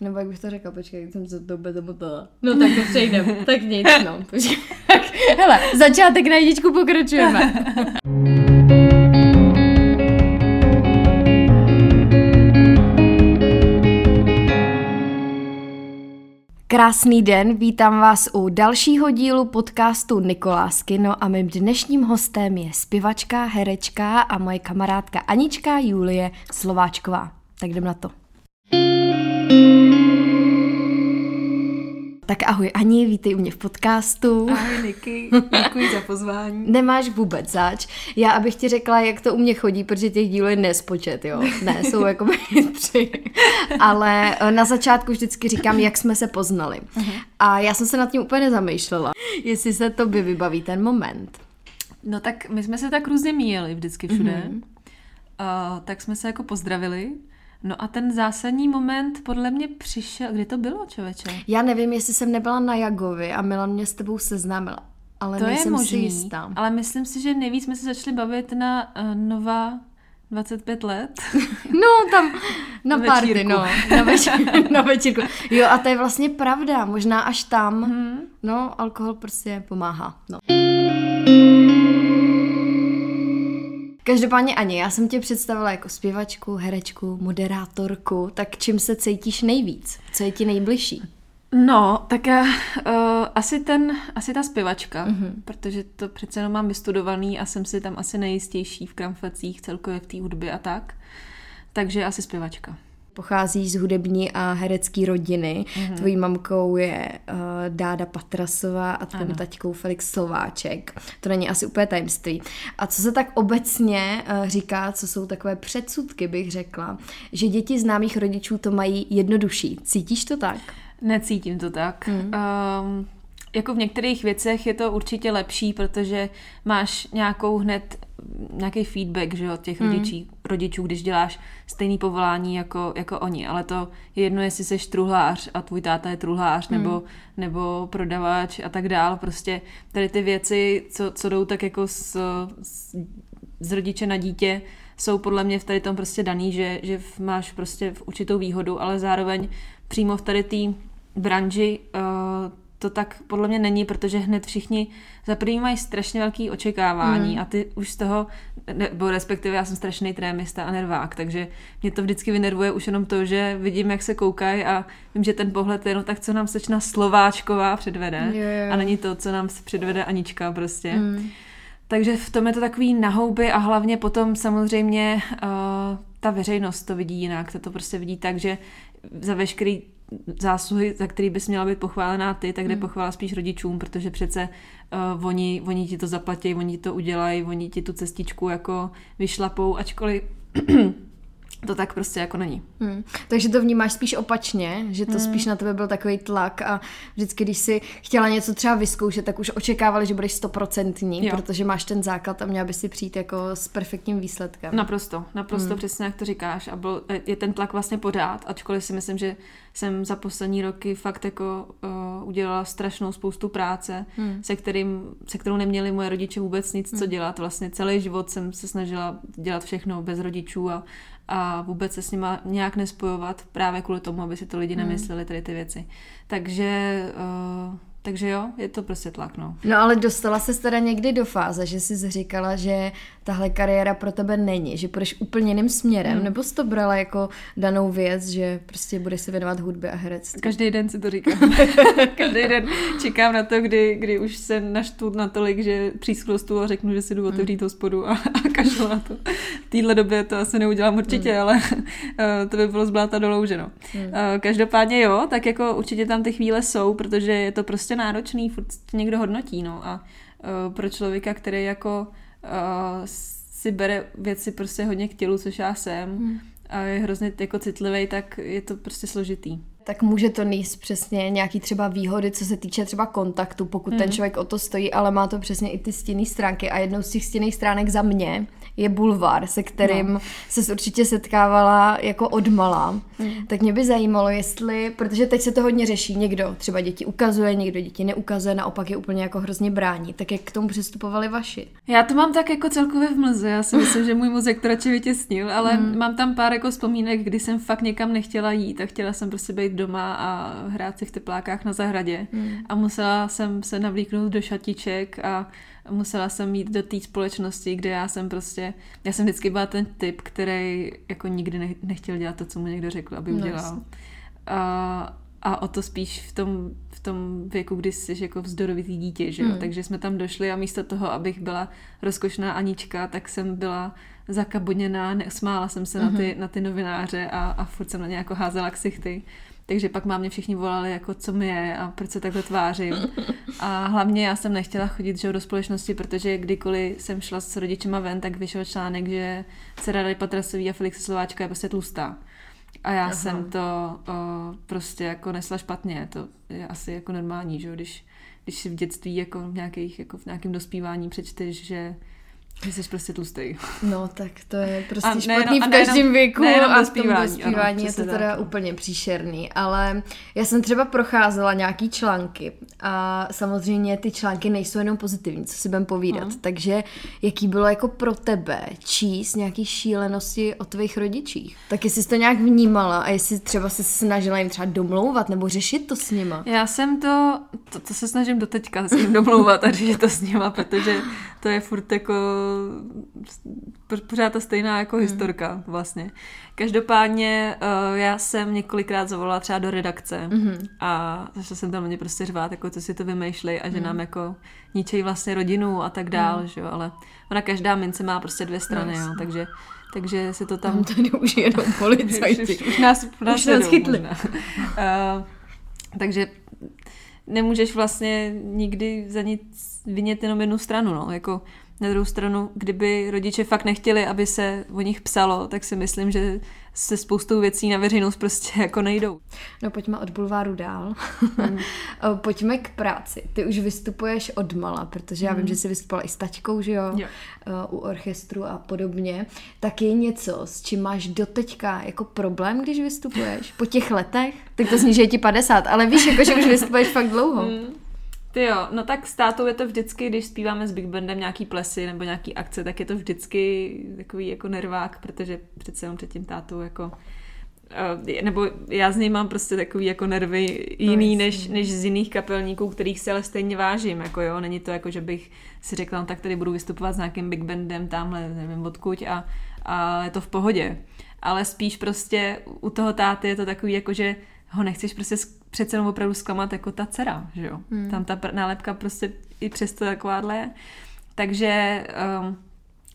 Nebo jak bych to řekla, počkej, jsem se to bezamotala. No tak to přejdem, tak nic, no. Počkej. Tak, hele, začátek na jedničku pokračujeme. Krásný den, vítám vás u dalšího dílu podcastu Nikolásky. No a mým dnešním hostem je zpěvačka, herečka a moje kamarádka Anička Julie Slováčková. Tak jdem na to. Tak ahoj Ani, vítej u mě v podcastu. Ahoj Niky, děkuji za pozvání. Nemáš vůbec zač. Já abych ti řekla, jak to u mě chodí, protože těch dílů je nespočet, jo. Ne, jsou jako tři. Ale eh, na začátku vždycky říkám, jak jsme se poznali. Uh-huh. A já jsem se nad tím úplně nezamýšlela, jestli se to by vybaví ten moment. No tak my jsme se tak různě míjeli vždycky všude. Uh-huh. Uh, tak jsme se jako pozdravili No a ten zásadní moment podle mě přišel, kdy to bylo, člověče? Já nevím, jestli jsem nebyla na Jagovi a Milan mě s tebou seznámila. Ale to nejsem je možný, si jistá. Ale myslím si, že nejvíc jsme se začali bavit na uh, Nova 25 let. No, tam na, na party, no. Na, več- na večírku. Jo, a to je vlastně pravda. Možná až tam. Hmm. No, alkohol prostě pomáhá. No. Každopádně Ani, já jsem tě představila jako zpěvačku, herečku, moderátorku, tak čím se cítíš nejvíc? Co je ti nejbližší? No, tak já uh, asi ten, asi ta zpěvačka, mm-hmm. protože to přece jenom mám vystudovaný a jsem si tam asi nejistější v kramfacích, celkově v té hudbě a tak. Takže asi zpěvačka pochází z hudební a herecké rodiny. Mm-hmm. Tvojí mamkou je uh, Dáda Patrasová a tvým taťkou Felix Slováček. To není asi úplně tajemství. A co se tak obecně uh, říká, co jsou takové předsudky, bych řekla, že děti známých rodičů to mají jednodušší. Cítíš to tak? Necítím to tak. Mm. Um, jako v některých věcech je to určitě lepší, protože máš nějakou hned nějaký feedback, že od těch mm. rodičů, rodičů, když děláš stejný povolání jako, jako oni, ale to je jedno, jestli jsi truhlář a tvůj táta je truhlář, mm. nebo, nebo prodavač a tak dál, prostě tady ty věci, co, co jdou tak jako z, z, z rodiče na dítě, jsou podle mě v tady tom prostě daný, že, že máš prostě v určitou výhodu, ale zároveň přímo v tady té branži uh, to tak podle mě není, protože hned všichni za první mají strašně velký očekávání mm. a ty už z toho, nebo respektive já jsem strašný trémista a nervák, takže mě to vždycky vynervuje už jenom to, že vidím, jak se koukají a vím, že ten pohled je no tak, co nám sečna Slováčková předvede jo, jo. a není to, co nám předvede Anička prostě. Mm. Takže v tom je to takový nahouby a hlavně potom samozřejmě uh, ta veřejnost to vidí jinak, to, to prostě vidí tak, že za veškerý zásluhy, za který bys měla být pochválená ty, tak jde hmm. pochvála spíš rodičům, protože přece uh, oni, oni ti to zaplatí, oni ti to udělají, oni ti tu cestičku jako vyšlapou, ačkoliv to tak prostě jako není. Hmm. Takže to vnímáš spíš opačně, že to hmm. spíš na tebe byl takový tlak a vždycky, když si chtěla něco třeba vyzkoušet, tak už očekávali, že budeš stoprocentní, protože máš ten základ a měla by si přijít jako s perfektním výsledkem. Naprosto, naprosto hmm. přesně jak to říkáš a byl, je ten tlak vlastně pořád, ačkoliv si myslím, že jsem za poslední roky fakt jako uh, udělala strašnou spoustu práce, hmm. se, kterým, se kterou neměli moje rodiče vůbec nic hmm. co dělat. Vlastně celý život jsem se snažila dělat všechno bez rodičů a, a vůbec se s nima nějak nespojovat právě kvůli tomu, aby si to lidi hmm. nemysleli tady ty věci. Takže uh, takže jo, je to prostě tlak, no. No ale dostala se teda někdy do fáze, že jsi říkala, že tahle kariéra pro tebe není, že půjdeš úplně jiným směrem, hmm. nebo jsi to brala jako danou věc, že prostě budeš se věnovat hudbě a herectví? Každý den si to říkám. Každý den čekám na to, kdy, kdy už se naštvu natolik, že přísklo stůl a řeknu, že si jdu otevřít hmm. hospodu a, a kašlu na to. V téhle době to asi neudělám určitě, hmm. ale uh, to by bylo zbláta dolouženo. Hmm. Uh, každopádně jo, tak jako určitě tam ty chvíle jsou, protože je to prostě náročný, furt někdo hodnotí, no a uh, pro člověka, který jako uh, si bere věci prostě hodně k tělu, což já jsem, hmm. a je hrozně jako citlivý, tak je to prostě složitý tak může to níst přesně nějaký třeba výhody, co se týče třeba kontaktu, pokud hmm. ten člověk o to stojí, ale má to přesně i ty stěné stránky. A jednou z těch stěných stránek za mě je bulvár, se kterým no. se určitě setkávala jako odmala. Mm. Tak mě by zajímalo, jestli, protože teď se to hodně řeší, někdo třeba děti ukazuje, někdo děti neukazuje, naopak je úplně jako hrozně brání. Tak jak k tomu přistupovali vaši? Já to mám tak jako celkově v mlze, já si myslím, že můj mozek to radši vytěsnil, ale mm. mám tam pár jako vzpomínek, kdy jsem fakt někam nechtěla jít a chtěla jsem prostě být doma a hrát si v teplákách na zahradě. Mm. A musela jsem se navlíknout do šatiček a musela jsem jít do té společnosti, kde já jsem prostě, já jsem vždycky byla ten typ, který jako nikdy nechtěl dělat to, co mu někdo řekl, aby no, udělal. No, a, a o to spíš v tom, v tom věku, kdy jsi jako vzdorovitý dítě, že jo? Mm. Takže jsme tam došli a místo toho, abych byla rozkošná Anička, tak jsem byla zakaboněná, smála jsem se mm-hmm. na, ty, mhm. na ty novináře a, a furt jsem na ně jako házela ksichty. Takže pak mám mě všichni volali, jako co mi je a proč se takhle tvářím. A hlavně já jsem nechtěla chodit že, do společnosti, protože kdykoliv jsem šla s rodičema ven, tak vyšel článek, že dcera Dali Patrasový a Felix Slováčka je prostě tlustá. A já Aha. jsem to o, prostě jako nesla špatně. To je asi jako normální, že když, když si v dětství jako v, nějakých, jako v nějakém dospívání přečteš, že že jsi prostě tlustý. No, tak to je prostě a špatný nejenom, v každém nejenom, věku nejenom a v tom dospívání je to teda tak. úplně příšerný. Ale já jsem třeba procházela nějaký články a samozřejmě ty články nejsou jenom pozitivní, co si budem povídat. Hmm. Takže jaký bylo jako pro tebe číst nějaký šílenosti o tvých rodičích? Tak jestli jsi to nějak vnímala a jestli třeba se snažila jim třeba domlouvat nebo řešit to s nima? Já jsem to, to, to se snažím doteďka s ním domlouvat a řešit to s nima, protože to je furt jako pořád ta stejná jako hmm. historka vlastně. Každopádně uh, já jsem několikrát zavolala třeba do redakce mm-hmm. a začala jsem tam mě prostě řvát, jako co si to vymýšlej a že mm. nám jako ničejí vlastně rodinu a tak dál, mm. že jo, ale ona každá mince má prostě dvě strany, no, jo, takže takže se to tam... Tam tady už jedou policajti. už, už, nás, nás, už nás chytli. uh, takže nemůžeš vlastně nikdy za nic vinět jenom jednu stranu, no, jako na druhou stranu, kdyby rodiče fakt nechtěli, aby se o nich psalo, tak si myslím, že se spoustou věcí na veřejnost prostě jako nejdou. No pojďme od bulváru dál. Mm. pojďme k práci. Ty už vystupuješ od mala, protože já mm. vím, že jsi vystupovala i s tačkou, že jo? jo. Uh, u orchestru a podobně. Tak je něco, s čím máš doteďka jako problém, když vystupuješ? Po těch letech? Tak to zní, že je ti 50, ale víš, jako, že už vystupuješ fakt dlouho. Mm. Ty jo, no tak s tátou je to vždycky, když zpíváme s Big Bandem nějaký plesy nebo nějaký akce, tak je to vždycky takový jako nervák, protože přece jenom před tím tátou jako eh, nebo já z něj mám prostě takový jako nervy jiný no, než, než z jiných kapelníků, kterých se ale stejně vážím, jako jo, není to jako, že bych si řekla, no, tak tady budu vystupovat s nějakým big bandem tamhle, nevím odkud a, a je to v pohodě, ale spíš prostě u toho táty je to takový jako, že ho nechceš prostě přece jenom opravdu zklamat jako ta dcera, že jo. Hmm. Tam ta pr- nálepka prostě i přesto takováhle je. Takže um,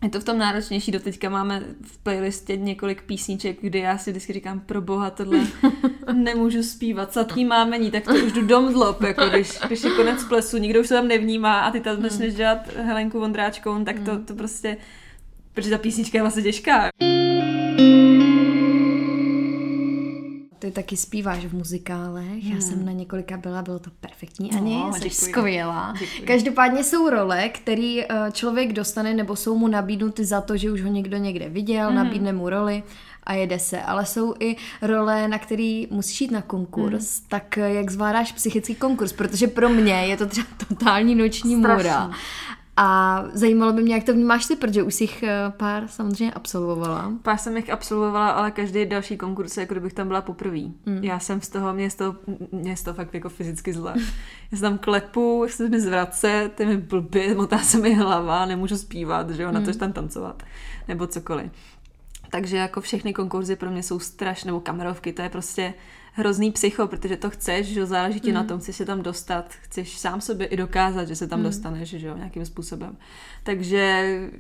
je to v tom náročnější. Doteďka máme v playlistě několik písniček, kde já si vždycky říkám, pro boha, tohle nemůžu zpívat. Satý máme ní, tak to už jdu dom dlop, jako když, když je konec plesu, nikdo už se tam nevnímá a ty tam hmm. začneš dělat Helenku Vondráčkou, tak to, hmm. to prostě, protože ta písnička je vlastně těžká. Ty taky zpíváš v muzikálech, hmm. já jsem na několika byla, bylo to perfektní, Ani, no, jsi skvělá. Děkuji. Každopádně jsou role, který eh, člověk dostane, nebo jsou mu nabídnuty za to, že už ho někdo někde viděl, hmm. nabídne mu roli a jede se. Ale jsou i role, na který musíš jít na konkurs, hmm. tak eh, jak zvládáš psychický konkurs, protože pro mě je to třeba totální noční Strašný. můra. A zajímalo by mě, jak to vnímáš ty, protože už jich eh, pár samozřejmě absolvovala. Pár jsem jich absolvovala, ale každý další konkurs, jako kdybych tam byla poprvé. Mm. Já jsem z toho, mě z toho, mě z toho fakt jako fyzicky zle. Já se tam klepu, se mi zvrace, ty mi blbě, motá se mi hlava, nemůžu zpívat, že jo, mm. na to, že tam tancovat, nebo cokoliv. Takže jako všechny konkurzy pro mě jsou strašné, nebo kamerovky, to je prostě hrozný psycho, protože to chceš, že záleží ti mm. na tom, chceš se tam dostat, chceš sám sobě i dokázat, že se tam mm. dostaneš, že jo, nějakým způsobem. Takže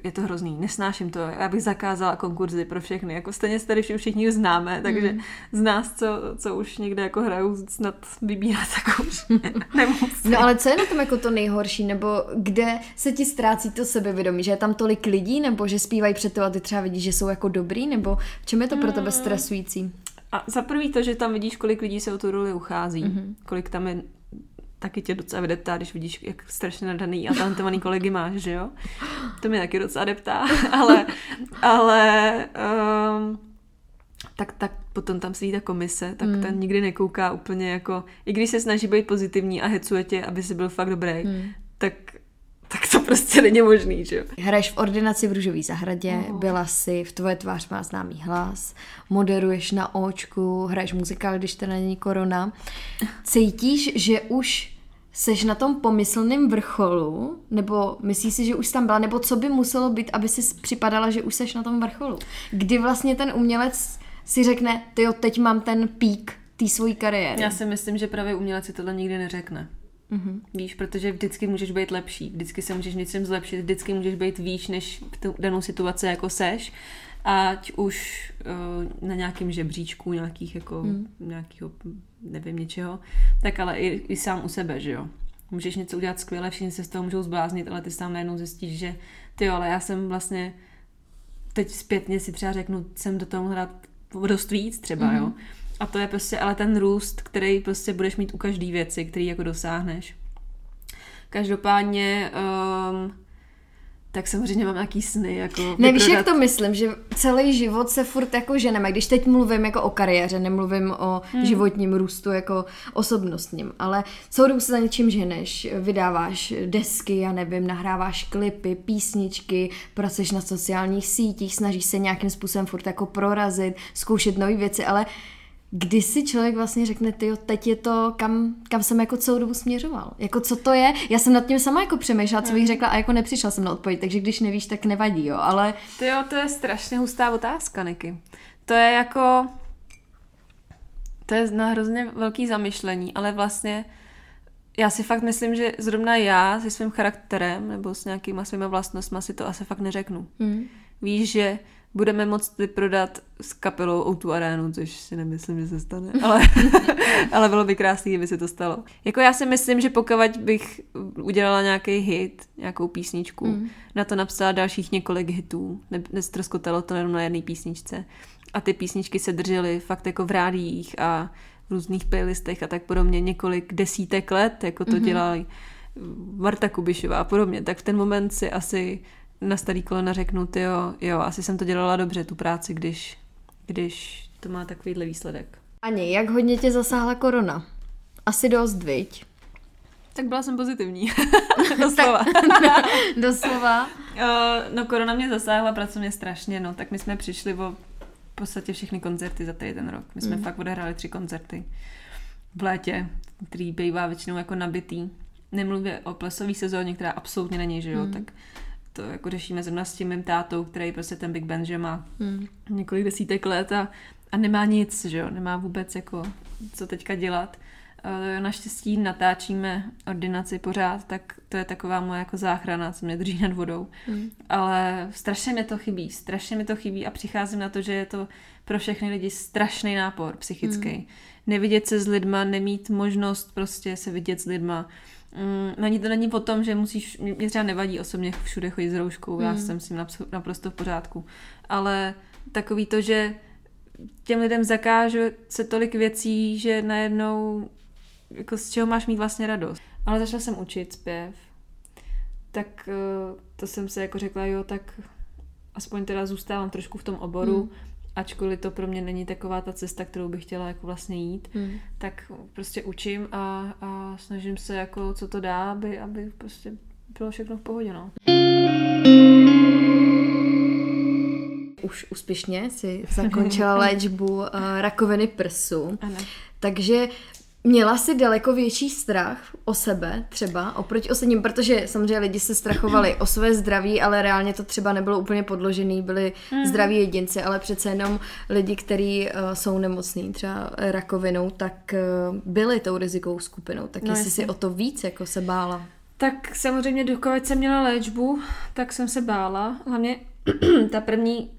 je to hrozný, nesnáším to. Já bych zakázala konkurzy pro všechny, jako stejně tady všichni známe, takže mm. z nás, co, co už někde jako hrajou snad vybírat, tak už nemusí. No ale co je na tom jako to nejhorší, nebo kde se ti ztrácí to sebevědomí, že je tam tolik lidí, nebo že zpívají před to a ty třeba vidíš, že jsou jako dobrý, nebo v čem je to pro tebe mm. stresující? A za prvý to, že tam vidíš, kolik lidí se o tu roli uchází, mm-hmm. kolik tam je taky tě docela vydeptá, když vidíš, jak strašně nadaný a talentovaný kolegy máš, že jo? To mě taky docela deptá, ale, ale um, tak, tak potom tam sedí ta komise, tak mm. ten nikdy nekouká úplně jako, i když se snaží být pozitivní a hecuje tě, aby si byl fakt dobrý, mm. tak to prostě není možný, že jo. Hraješ v ordinaci v Růžové zahradě, oh. byla si v Tvoje tvář má známý hlas, moderuješ na očku, hraješ muzikál, když to není korona. Cítíš, že už seš na tom pomyslném vrcholu, nebo myslíš si, že už tam byla, nebo co by muselo být, aby si připadala, že už seš na tom vrcholu? Kdy vlastně ten umělec si řekne, ty teď mám ten pík té svojí kariéry. Já si myslím, že právě umělec si tohle nikdy neřekne. Mm-hmm. Víš, protože vždycky můžeš být lepší, vždycky se můžeš něčem zlepšit, vždycky můžeš být výš, než v tu danou situaci jako seš, ať už uh, na nějakém žebříčku nějakých jako, mm. nějakého, nevím, něčeho, tak ale i, i sám u sebe, že jo. Můžeš něco udělat skvěle, všichni se z toho můžou zbláznit, ale ty sám najednou zjistíš, že ty jo, ale já jsem vlastně teď zpětně si třeba řeknu, jsem do toho hrát dost víc třeba, mm. jo a to je prostě ale ten růst, který prostě budeš mít u každé věci, který jako dosáhneš. Každopádně um, tak samozřejmě mám nějaký sny. Jako Nevíš, jak to myslím, že celý život se furt jako ženeme. Když teď mluvím jako o kariéře, nemluvím o hmm. životním růstu jako osobnostním, ale celou dobu se za něčím ženeš, vydáváš desky, já nevím, nahráváš klipy, písničky, pracuješ na sociálních sítích, snažíš se nějakým způsobem furt jako prorazit, zkoušet nové věci, ale kdy si člověk vlastně řekne, ty teď je to, kam, kam jsem jako celou dobu směřoval. Jako co to je? Já jsem nad tím sama jako přemýšlela, co bych mhm. řekla a jako nepřišla jsem na odpověď, takže když nevíš, tak nevadí, jo, ale... To jo, to je strašně hustá otázka, Niky. To je jako... To je na hrozně velký zamyšlení, ale vlastně já si fakt myslím, že zrovna já se svým charakterem nebo s nějakýma svýma vlastnostmi si to asi fakt neřeknu. Mm. Víš, že budeme moct vyprodat s kapelou o tu arénu, což si nemyslím, že se stane, ale, ale bylo by krásné, kdyby se to stalo. Jako já si myslím, že pokud bych udělala nějaký hit, nějakou písničku, mm. na to napsala dalších několik hitů, ne, nestroskotalo to jenom na jedné písničce a ty písničky se držely fakt jako v rádiích a v různých playlistech a tak podobně několik desítek let, jako to mm-hmm. dělali Marta Kubišová a podobně, tak v ten moment si asi na starý kolena řeknu, ty jo, jo, asi jsem to dělala dobře, tu práci, když, když to má takovýhle výsledek. Ani, jak hodně tě zasáhla korona? Asi dost, viď? Tak byla jsem pozitivní. Doslova. Doslova. Uh, no korona mě zasáhla pracovně strašně, no tak my jsme přišli o v podstatě všechny koncerty za ten rok. My jsme mm. fakt odehráli tři koncerty v létě, který bývá většinou jako nabitý. Nemluvě o plesové sezóně, která absolutně není, že jo, mm. tak to jako řešíme zrovna s tím mým tátou, který prostě ten Big Band, že má hmm. několik desítek let a, a nemá nic, že jo, nemá vůbec jako co teďka dělat. Naštěstí natáčíme ordinaci pořád, tak to je taková moje jako záchrana, co mě drží nad vodou. Hmm. Ale strašně mi to chybí, strašně mi to chybí a přicházím na to, že je to pro všechny lidi strašný nápor psychický. Hmm. Nevidět se s lidma, nemít možnost prostě se vidět s lidma, Mm, není to není o tom, že musíš, mě třeba nevadí osobně všude chodit s rouškou, mm. já jsem s tím naprosto v pořádku, ale takový to, že těm lidem zakáže se tolik věcí, že najednou jako z čeho máš mít vlastně radost. Ale začala jsem učit zpěv, tak eh, to jsem se jako řekla, jo, tak aspoň teda zůstávám trošku v tom oboru, mm ačkoliv to pro mě není taková ta cesta, kterou bych chtěla jako vlastně jít, hmm. tak prostě učím a, a snažím se jako co to dá, aby, aby prostě bylo všechno v pohodě, no. Už úspěšně si zakončila léčbu uh, rakoviny prsu. Ano. Takže Měla jsi daleko větší strach o sebe třeba oproti ostatním, protože samozřejmě lidi se strachovali o své zdraví, ale reálně to třeba nebylo úplně podložený, byli mm. zdraví jedinci, ale přece jenom lidi, kteří uh, jsou nemocní třeba rakovinou, tak uh, byli tou rizikovou skupinou. Tak no jestli jasně. si o to víc jako se bála. Tak samozřejmě dokud jsem měla léčbu, tak jsem se bála. Hlavně ta první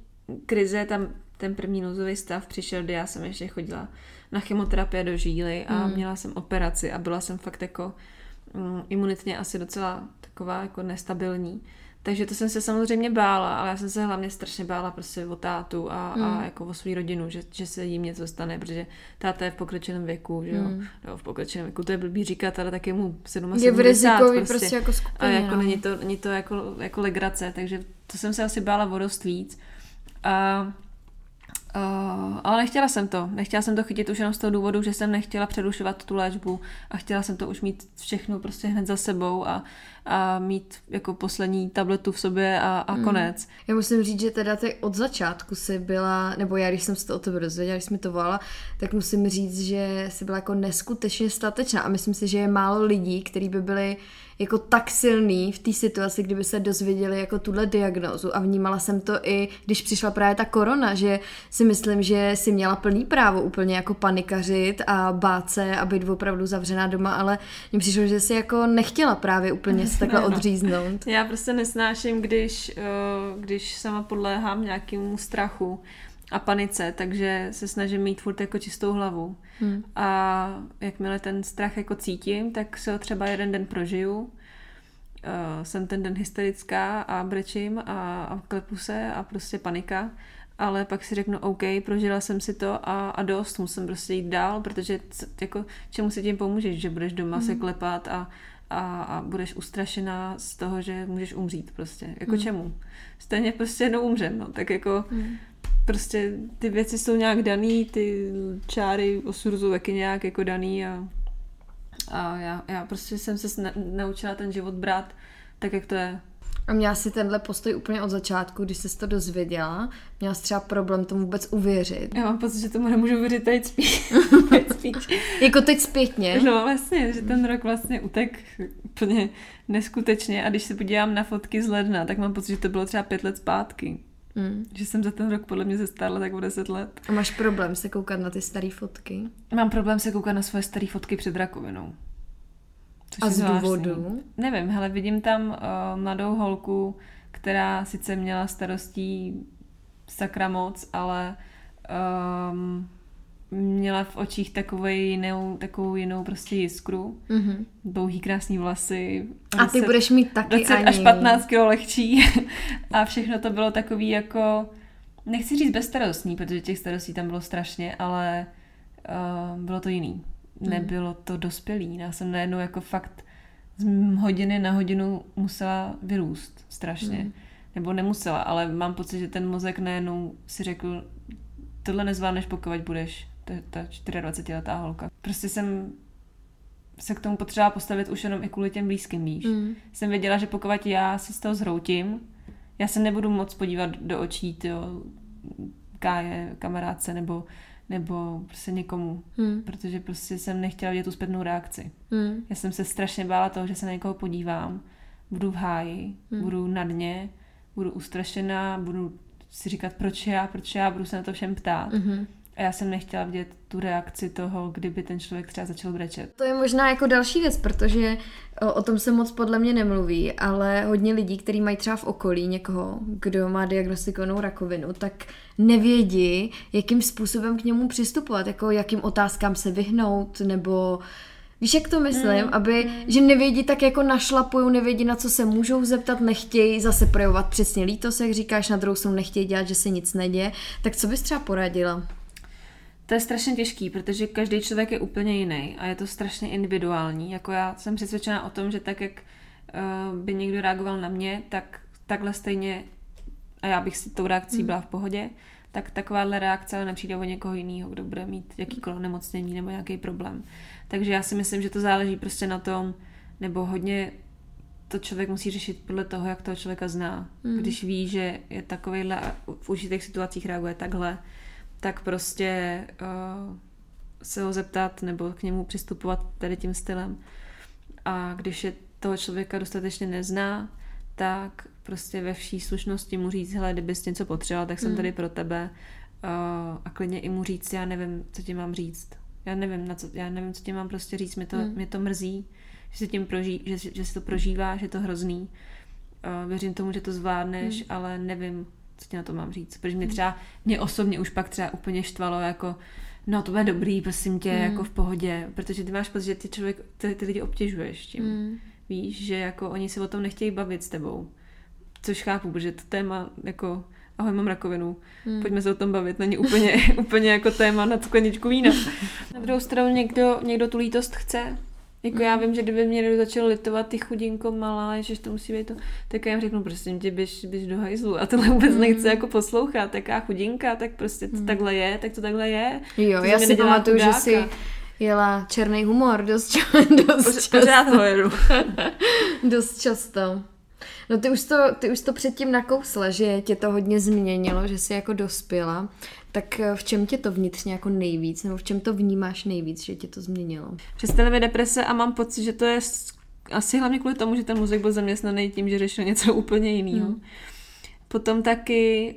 krize, tam ten první nouzový stav přišel, kdy já jsem ještě chodila na chemoterapie do žíly a mm. měla jsem operaci a byla jsem fakt jako um, imunitně asi docela taková jako nestabilní. Takže to jsem se samozřejmě bála, ale já jsem se hlavně strašně bála prostě o tátu a, mm. a hmm. jako o svou rodinu, že, že se jim něco stane, protože táta je v pokročilém věku, že jo, mm. no, v pokročilém věku, to je blbý říkat, ale tak je mu 77 Je v rizikový prostě. prostě jako skupině, A jako no. není to, není to jako, jako legrace, takže to jsem se asi bála o dost víc. A Uh, ale nechtěla jsem to. Nechtěla jsem to chytit už jenom z toho důvodu, že jsem nechtěla přerušovat tu léčbu a chtěla jsem to už mít všechno prostě hned za sebou a, a mít jako poslední tabletu v sobě a, a mm. konec. Já musím říct, že teda ty od začátku si byla, nebo já když jsem se to o tebe dozvěděla, když mi to volala, tak musím říct, že jsi byla jako neskutečně statečná a myslím si, že je málo lidí, kteří by byli jako tak silný v té situaci, kdyby se dozvěděli jako tuhle diagnózu a vnímala jsem to i, když přišla právě ta korona, že si myslím, že si měla plný právo úplně jako panikařit a bát se a být opravdu zavřená doma, ale mně přišlo, že si jako nechtěla právě úplně se takhle odříznout. Já prostě nesnáším, když, eh, když sama podléhám nějakému strachu a panice, takže se snažím mít furt jako čistou hlavu. Hmm. A jakmile ten strach jako cítím, tak se ho třeba jeden den prožiju. Uh, jsem ten den hysterická a brečím a, a klepu se a prostě panika. Ale pak si řeknu, OK, prožila jsem si to a, a dost, musím prostě jít dál, protože jako, čemu si tím pomůžeš, že budeš doma hmm. se klepat a, a, a budeš ustrašená z toho, že můžeš umřít prostě. Jako hmm. čemu? Stejně prostě jednou umřem, no. Tak jako hmm prostě ty věci jsou nějak daný, ty čáry osudu jsou taky nějak jako daný a, a já, já prostě jsem se naučila ten život brát tak, jak to je. A měla si tenhle postoj úplně od začátku, když jsi to dozvěděla? Měla jsi třeba problém tomu vůbec uvěřit? Já mám pocit, že tomu nemůžu věřit teď spíš. teď spíš. jako teď zpětně? No vlastně, že ten rok vlastně utek úplně neskutečně a když se podívám na fotky z ledna, tak mám pocit, že to bylo třeba pět let zpátky. Mm. Že jsem za ten rok podle mě zestárla tak o 10 let. A máš problém se koukat na ty staré fotky? Mám problém se koukat na svoje staré fotky před rakovinou. Což a z důvodu? Nevím, ale vidím tam uh, mladou holku, která sice měla starostí sakra moc, ale um, měla v očích takovou jinou, takovou jinou prostě jiskru. Mm-hmm. Dlouhý krásný vlasy. A ty budeš mít taky 20 ani. až 15 kg lehčí. a všechno to bylo takový jako, nechci říct bezstarostní, protože těch starostí tam bylo strašně, ale uh, bylo to jiný. Mm. Nebylo to dospělý. Já jsem najednou jako fakt z hodiny na hodinu musela vyrůst strašně. Mm. Nebo nemusela, ale mám pocit, že ten mozek najednou si řekl, tohle nezvládneš, pokud budeš ta 24-letá holka. Prostě jsem se k tomu potřeba postavit už jenom i kvůli těm blízkým, víš. Mm. Jsem věděla, že pokud já si z toho zhroutím, já se nebudu moc podívat do očí, tyjo, káje, kamarádce nebo, nebo prostě někomu, mm. protože prostě jsem nechtěla vidět tu zpětnou reakci. Mm. Já jsem se strašně bála toho, že se na někoho podívám, budu v háji, mm. budu na dně, budu ustrašená, budu si říkat, proč já, proč já, budu se na to všem ptát. Mm-hmm. A já jsem nechtěla vidět tu reakci toho, kdyby ten člověk třeba začal brečet. To je možná jako další věc, protože o, tom se moc podle mě nemluví, ale hodně lidí, kteří mají třeba v okolí někoho, kdo má diagnostikovanou rakovinu, tak nevědí, jakým způsobem k němu přistupovat, jako jakým otázkám se vyhnout, nebo Víš, jak to myslím? Mm. Aby, že nevědí tak jako našlapují, nevědí, na co se můžou zeptat, nechtějí zase projevovat přesně lítost, jak říkáš, na druhou stranu nechtějí dělat, že se nic neděje. Tak co bys třeba poradila? To je strašně těžký, protože každý člověk je úplně jiný a je to strašně individuální. Jako já jsem přesvědčená o tom, že tak, jak uh, by někdo reagoval na mě, tak takhle stejně, a já bych si tou reakcí hmm. byla v pohodě, tak takováhle reakce ale nepřijde o někoho jiného, kdo bude mít jakýkoliv nemocnění nebo nějaký problém. Takže já si myslím, že to záleží prostě na tom, nebo hodně to člověk musí řešit podle toho, jak toho člověka zná. Hmm. Když ví, že je takovýhle v určitých situacích reaguje takhle, tak prostě uh, se ho zeptat nebo k němu přistupovat tady tím stylem. A když je toho člověka dostatečně nezná, tak prostě ve vší slušnosti mu říct, hele, kdybys něco potřeboval, tak jsem mm. tady pro tebe uh, a klidně i mu říct, já nevím, co ti mám říct. Já nevím, na co, já nevím, co ti mám prostě říct, mě to, mm. mě to mrzí, že si, tím proží, že, že si to prožíváš, že je to hrozný. Uh, věřím tomu, že to zvládneš, mm. ale nevím, co ti na to mám říct. Protože mě hmm. třeba, mě osobně už pak třeba úplně štvalo jako, no to bude dobrý, prosím tě, mm. jako v pohodě, protože ty máš pocit, že ty člověk, ty, ty lidi obtěžuješ tím. Mm. Víš, že jako oni se o tom nechtějí bavit s tebou. Což chápu, protože to téma jako ahoj, mám rakovinu, mm. pojďme se o tom bavit, není úplně, úplně jako téma na skleničku vína. Na druhou stranu někdo, někdo tu lítost chce Jako já vím, že kdyby mě začalo litovat ty chudinko malá, že to musí být to, tak já jim řeknu, prosím tě, běž, běž do hajzlu. A tohle vůbec mm. nechci jako poslouchat. Taká chudinka, tak prostě to mm. takhle je, tak to takhle je. Jo, to já si pamatuju, že si jela černý humor dost, dost často. Pořád ho jedu. dost často. No ty už, to, ty už to předtím nakousla, že tě to hodně změnilo, že jsi jako dospěla. Tak eh, v čem tě to vnitřně jako nejvíc, nebo v čem to vnímáš nejvíc, že tě to změnilo? Přestala mi deprese a mám pocit, že to je asi hlavně kvůli tomu, že ten muzik byl zaměstnaný tím, že řešil něco úplně jiného. Hmm. Potom taky...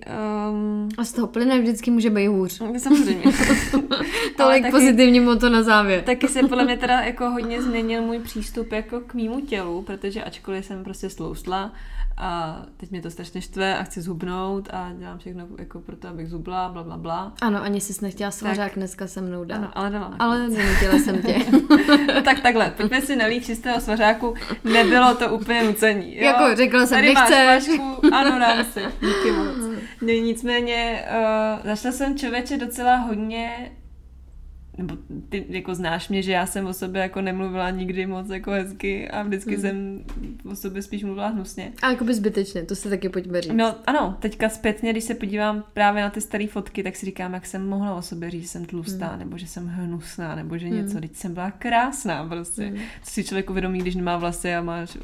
Um... A z toho plyne vždycky může být hůř. Samozřejmě. Tolik taky, pozitivní moto na závěr. taky se podle mě teda jako hodně změnil můj přístup jako k mýmu tělu, protože ačkoliv jsem prostě sloustla, a teď mě to strašně štve a chci zhubnout a dělám všechno jako pro to, abych zubla, bla, bla, bla. Ano, ani jsi nechtěla svařák tak, dneska se mnou dát. Ano, ale dala. Ale nenutila jsem tě. no tak takhle, pojďme si nalít čistého svařáku, nebylo to úplně nucení. Jo? Jako řekla jsem, Tady nechceš. Máš ano, dám si, díky moc. No, nicméně, uh, začala jsem člověče docela hodně nebo ty jako znáš mě, že já jsem o sobě jako nemluvila nikdy moc jako hezky a vždycky hmm. jsem o sobě spíš mluvila hnusně. A jako by zbytečně, to se taky pojďme říct. No ano, teďka zpětně, když se podívám právě na ty staré fotky, tak si říkám, jak jsem mohla o sobě říct, že jsem tlustá, hmm. nebo že jsem hnusná, nebo že něco, hmm. teď jsem byla krásná prostě. Hmm. Co si člověk uvědomí, když nemá vlasy a máš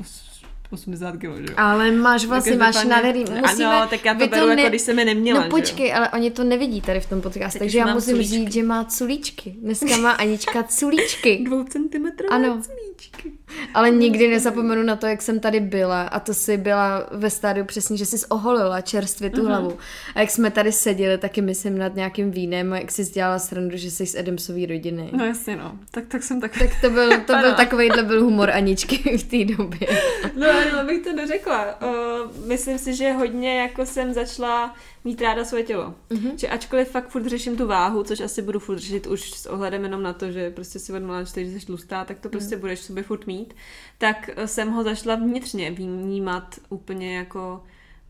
80 kg, že Ale máš vlastně, máš nádherný. Musíme, ano, tak já to beru, to ne... jako když jsem je neměla, No počkej, jo? ale oni to nevidí tady v tom podcastu, takže já musím culíčky. říct, že má culíčky. Dneska má Anička culíčky. Dvou centimetrové ano. culíčky. Ale nikdy nezapomenu na to, jak jsem tady byla a to si byla ve stádiu přesně, že jsi oholila čerstvě tu uh-huh. hlavu. A jak jsme tady seděli, taky myslím nad nějakým vínem a jak jsi dělala srandu, že jsi z Edemsové rodiny. No jasně no, tak, tak jsem tak... Tak to byl, to byl takovejhle byl humor Aničky v té době. No ale bych to neřekla. Uh, myslím si, že hodně jako jsem začala mít ráda svoje tělo. Mm-hmm. Že ačkoliv fakt furt řeším tu váhu, což asi budu furt řešit už s ohledem jenom na to, že prostě si od malá že jsi tlustá, tak to prostě mm. budeš sobě furt mít, tak jsem ho začala vnitřně vnímat úplně jako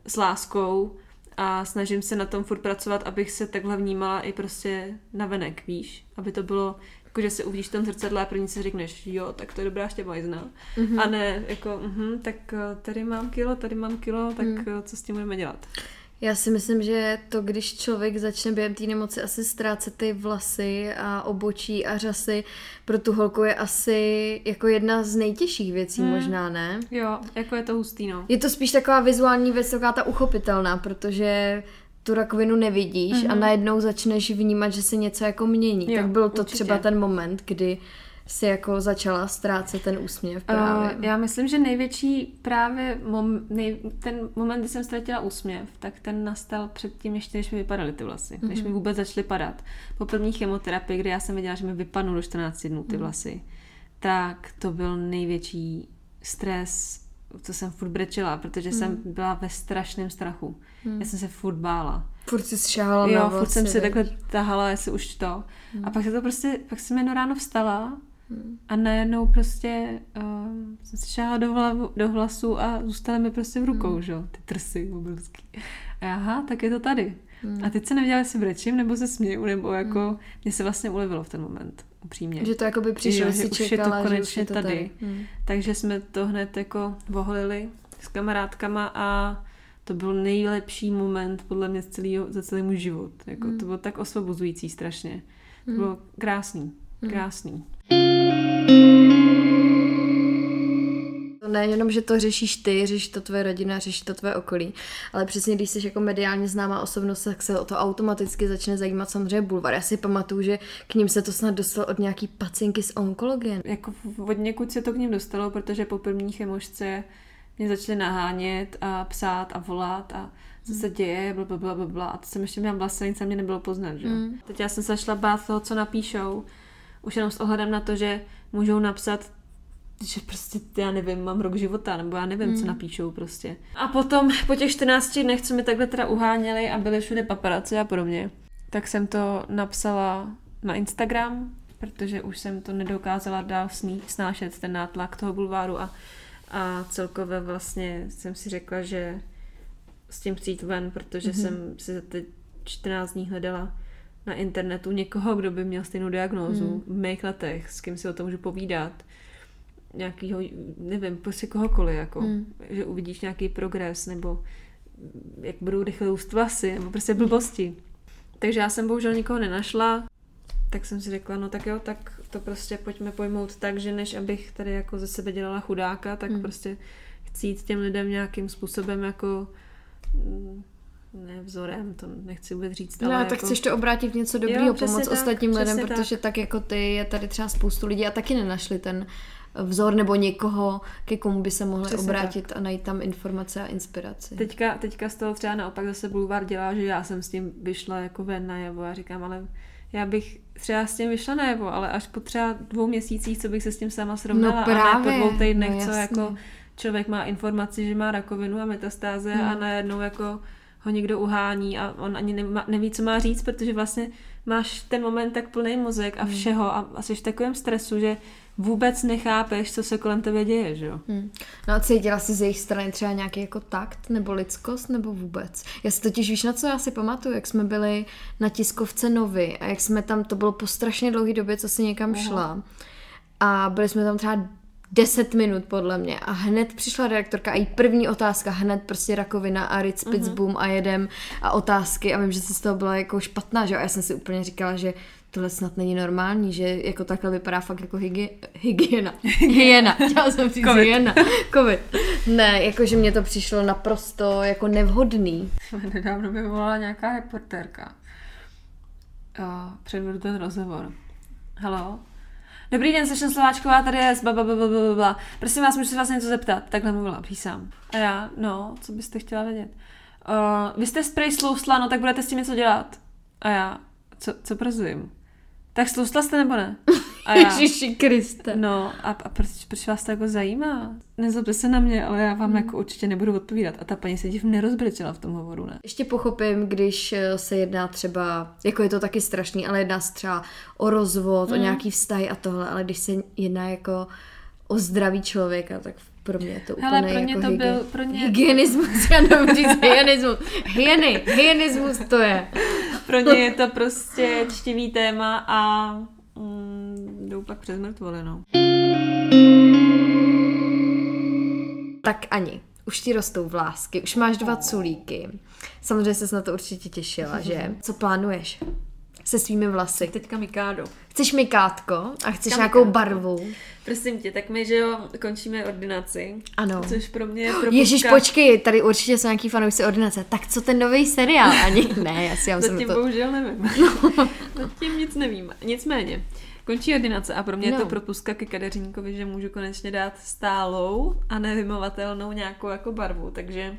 s láskou a snažím se na tom furt pracovat, abych se takhle vnímala i prostě na venek, víš? Aby to bylo jako, že se uvidíš v tom zrcadle a první si řekneš, jo, tak to je dobrá štěbajzna. Mm-hmm. A ne, jako, uh-huh, tak eh, tady mám kilo, tady mám kilo, tak mm. co s tím budeme dělat? Já si myslím, že to, když člověk začne během té nemoci asi ztrácet ty vlasy a obočí a řasy, pro tu holku je asi jako jedna z nejtěžších věcí hmm. možná, ne? Jo, jako je to hustý, no. Je to spíš taková vizuální věc, taková ta uchopitelná, protože tu rakovinu nevidíš mm-hmm. a mhm. najednou začneš vnímat, že se něco jako mění. Jo, tak byl to určitě. třeba ten moment, kdy si jako začala ztrácet ten úsměv právě? Uh, já myslím, že největší právě mom, nej, ten moment, kdy jsem ztratila úsměv, tak ten nastal předtím ještě, než mi vypadaly ty vlasy. Mm-hmm. Než mi mhm. vůbec začaly padat. Po první chemoterapii, kdy já jsem viděla, že mi vypadnou do 14 dnů ty mm-hmm. vlasy, tak to byl největší stres, co jsem furt brečela, protože mm. jsem mhm. byla ve strašném strachu. Mm. Já jsem se furt bála. Furt si šáhala Jo, na furt jsem si takhle tahala, jestli už to. Mm. A pak se to prostě, pak jsem jedno ráno vstala a najednou prostě uh, jsem si šáhala do, hlavu, do hlasu a zůstaly mi prostě v rukou, mm. že ty trsy obrovský. A aha, tak je to tady. Mm. A teď se nevěděla, jestli brečím, nebo se směju, nebo jako, mm. mě se vlastně ulevilo v ten moment, upřímně. Že to jako by přišlo, že, že už čekala, je to konečně je to tady. tady. Mm. Takže jsme to hned jako voholili s kamarádkama a to byl nejlepší moment podle mě celý, za celý můj život. Jako, mm. To bylo tak osvobozující strašně. To mm. bylo krásný. Hmm. Krásný. To nejenom, že to řešíš ty, řeší to tvoje rodina, řeší to tvoje okolí, ale přesně když jsi jako mediálně známá osobnost, tak se o to automaticky začne zajímat samozřejmě bulvar. Já si pamatuju, že k ním se to snad dostalo od nějaký pacientky z onkologie. Jako od někud se to k ním dostalo, protože po první chemošce mě začali nahánět a psát a volat a co se děje, bla, bla, bla, bla, A to jsem ještě měla vlastně nic mě nebylo poznat, že? Mm. Teď já jsem se šla bát toho, co napíšou, už jenom s ohledem na to, že můžou napsat že prostě, já nevím, mám rok života, nebo já nevím, mm. co hmm. napíšou prostě. A potom, po těch 14 dnech, co mi takhle teda uháněli a byly všude paparaci a podobně, tak jsem to napsala na Instagram, protože už jsem to nedokázala dál sní, snášet, ten nátlak toho bulváru a, a celkově vlastně jsem si řekla, že s tím chci jít ven, protože mm-hmm. jsem si za ty 14 dní hledala na internetu někoho, kdo by měl stejnou diagnózu mm. v mých letech, s kým si o tom můžu povídat. nějakýho, nevím, prostě kohokoliv, jako, hmm. že uvidíš nějaký progres, nebo jak budou rychle růst vlasy, nebo prostě blbosti. Takže já jsem bohužel nikoho nenašla, tak jsem si řekla, no tak jo, tak to prostě pojďme pojmout tak, že než abych tady jako ze sebe dělala chudáka, tak hmm. prostě chci jít těm lidem nějakým způsobem jako mm, ne vzorem, to nechci vůbec říct. No, ale tak jako... chceš to obrátit v něco dobrého, pomoct tak, ostatním lidem, tak. protože tak jako ty je tady třeba spoustu lidí a taky nenašli ten vzor nebo někoho, ke komu by se mohli přesně obrátit tak. a najít tam informace a inspiraci. Teďka, teďka z toho třeba naopak zase Bulvár dělá, že já jsem s tím vyšla jako ven najevo a říkám, ale já bych třeba s tím vyšla najevo, ale až po třeba dvou měsících, co bych se s tím sama srovnala no právě, a ne po dvou týdnech, no, co jako člověk má informaci, že má rakovinu a metastáze hmm. a najednou jako ho někdo uhání a on ani nemá, neví, co má říct, protože vlastně máš ten moment tak plný mozek a hmm. všeho a, a jsi v takovém stresu, že vůbec nechápeš, co se kolem tebe děje, že jo? Hmm. No a cítila jsi z jejich strany třeba nějaký jako takt nebo lidskost nebo vůbec? Já si totiž víš, na co já si pamatuju, jak jsme byli na tiskovce Novy a jak jsme tam, to bylo po strašně dlouhé době, co si někam Aha. šla a byli jsme tam třeba 10 minut podle mě a hned přišla redaktorka a její první otázka, hned prostě rakovina a Ritz, uh-huh. a jedem a otázky a vím, že se z toho byla jako špatná, že a já jsem si úplně říkala, že tohle snad není normální, že jako takhle vypadá fakt jako hygi- hygiena. Hygiena, chtěla jsem říct COVID. hygiena. Covid. Ne, jakože mně to přišlo naprosto jako nevhodný. Nedávno mi volala nějaká reportérka. předvedu ten rozhovor. Hello? Dobrý den, slyším Slováčková, tady je bla, bla, bla, bla, bla. Prosím vás, můžu se vás něco zeptat? Takhle mluvila, písám. A já, no, co byste chtěla vědět? Uh, vy jste spray slousla, no tak budete s tím něco dělat. A já, co, co prosím? Tak sloustla jste nebo ne? A já, Ježiši Kriste. No a, a proč, proč vás to jako zajímá? Nezlobte se na mě, ale já vám hmm. jako určitě nebudu odpovídat. A ta paní se div nerozbrečela v tom hovoru, ne? Ještě pochopím, když eh, se jedná třeba, jako je to taky strašný, ale jedná se třeba o rozvod, hmm. o nějaký vztahy a tohle, ale když se jedná jako o zdraví člověka, tak pro mě je to úplně Hele, pro mě jako to byl, pro mě... hygienismus, já nevím říct hygienismus. Hyeny, hygienismus to je. Pro mě je to prostě čtivý téma a mm, jdou pak přes mrtvoly, no. Tak Ani, už ti rostou vlásky, už máš dva culíky. Samozřejmě se na to určitě těšila, že? Co plánuješ? Se svými vlasy. Teďka mikádo. Chceš mikátko a chceš Teďka nějakou mikátko. barvu. Prosím tě, tak my, že jo, končíme ordinaci. Ano. Což pro mě je propustka. Ježíš, počkej, tady určitě jsou nějaký fanoušci ordinace. Tak co ten nový seriál? Ani ne, já si já Zatím to... bohužel nevím. No. Zatím nic nevím. Nicméně, končí ordinace a pro mě no. je to no. propustka ke kadeřníkovi, že můžu konečně dát stálou a nevymovatelnou nějakou jako barvu, takže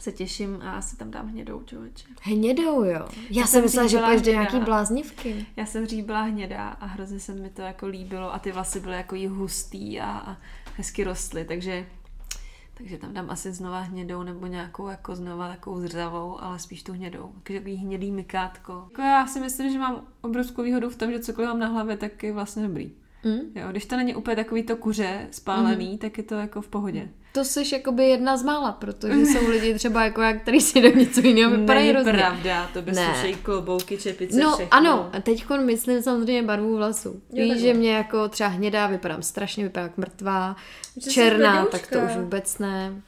se těším a asi tam dám hnědou, člověče. Hnědou, jo? Já, já jsem myslela, že půjdeš do nějaký bláznivky. Já jsem dřív byla hnědá a hrozně se mi to jako líbilo a ty vlasy byly jako jí hustý a, a hezky rostly, takže takže tam dám asi znova hnědou nebo nějakou jako znova takovou zřavou, ale spíš tu hnědou. Takže takový hnědý mikátko. Jako já si myslím, že mám obrovskou výhodu v tom, že cokoliv mám na hlavě, tak je vlastně dobrý. Mm. Jo, když to není úplně takový to kuře spálený, mm. tak je to jako v pohodě. To jsi jakoby jedna z mála, protože jsou lidi třeba jako já, který si do něco jiného vypadají hrozně. pravda, to by slušejí klobouky, čepice, No všechno. ano, a teď myslím samozřejmě barvu vlasů. Víš, že mě jako třeba hnědá vypadám strašně, vypadám jak mrtvá, černá, tak to už vůbec ne.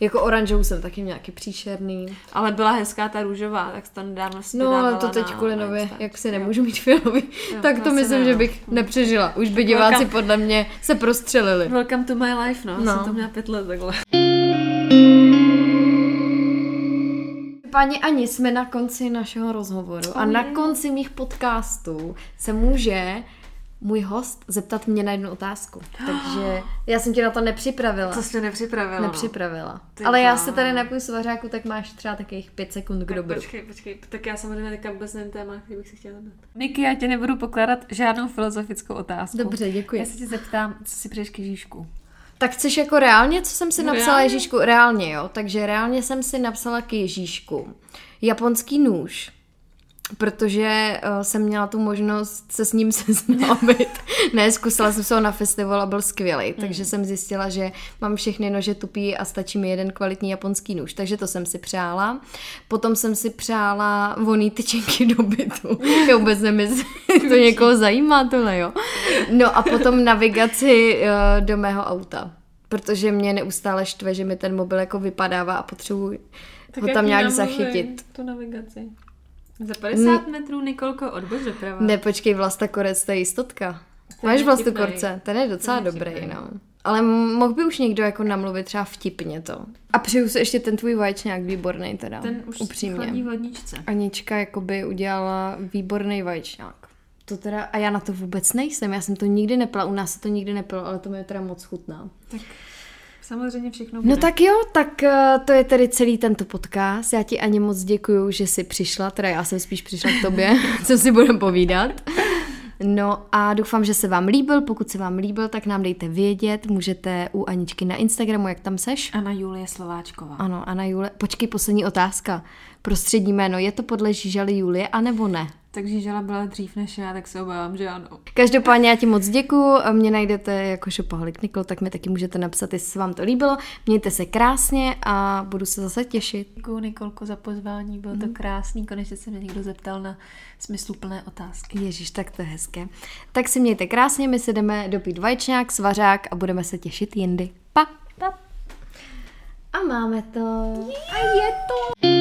Jako oranžovou jsem taky nějaký příšerný. Ale byla hezká ta růžová, tak to nedávno si No ale to teď kvůli nově, jak si nemůžu mít fialový, tak to myslím, ne, že bych nepřežila. Už by diváci welcome, podle mě se prostřelili. Welcome to my life, no. no. Jsem to měla pět let takhle. Paní Ani, jsme na konci našeho rozhovoru oh, a na konci mých podcastů se může můj host zeptat mě na jednu otázku. Takže já jsem tě na to nepřipravila. Co jsi nepřipravila? No. Nepřipravila. Ty Ale já se tady napiju svařáku, tak máš třeba takových pět sekund k dobru. Počkej, počkej. Tak já samozřejmě teďka vůbec nevím téma, který bych si chtěla zeptat. Niky, já tě nebudu pokládat žádnou filozofickou otázku. Dobře, děkuji. Já se tě zeptám, co si přeješ k Ježíšku. Tak chceš jako reálně, co jsem si napsala reálně? Ježíšku? Reálně, jo. Takže reálně jsem si napsala k Ježíšku. Japonský nůž protože uh, jsem měla tu možnost se s ním seznámit. ne, zkusila jsem se ho na festival a byl skvělý, mm. takže jsem zjistila, že mám všechny nože tupí a stačí mi jeden kvalitní japonský nůž, takže to jsem si přála. Potom jsem si přála voný tyčinky do bytu. Já vůbec nemyslím, to někoho zajímá tohle, jo. No a potom navigaci uh, do mého auta, protože mě neustále štve, že mi ten mobil jako vypadává a potřebuji ho tam nějak zachytit. Tu navigaci. Za 50 metrů Nikolko, odboč doprava. Ne, počkej, Vlasta Korec, to je jistotka. Ten Máš Vlastu Korce, ten je docela ten je dobrý, vtipnej. no. Ale mohl by už někdo jako namluvit třeba vtipně to. A přeju se ještě ten tvůj vaječňák výborný teda. Ten už upřímně. chladí vodničce. Anička jakoby udělala výborný vaječňák. To teda, a já na to vůbec nejsem, já jsem to nikdy nepila, u nás se to nikdy nepilo, ale to mi teda moc chutná. Tak Samozřejmě všechno bude. No tak jo, tak uh, to je tedy celý tento podcast. Já ti ani moc děkuju, že jsi přišla, teda já jsem spíš přišla k tobě, co si budeme povídat. No a doufám, že se vám líbil. Pokud se vám líbil, tak nám dejte vědět. Můžete u Aničky na Instagramu, jak tam seš? Ana Julie Slováčková. Ano, Ana Julie. Počkej, poslední otázka. Prostřední jméno, je to podle Žížaly Julie, anebo ne? Tak Žížala byla dřív než já, tak se obávám, že ano. Každopádně já ti moc děkuju. Mě najdete jako Šopoholik Nikol, tak mi taky můžete napsat, jestli se vám to líbilo. Mějte se krásně a budu se zase těšit. Děkuji Nikolko za pozvání, bylo to mhm. krásný. Konečně se mě někdo zeptal na smysluplné otázky. Ježíš, tak to je hezké. Tak si mějte krásně, my se jdeme dopít vajčňák, svařák a budeme se těšit jindy. Pa! pa. A máme to. A je to.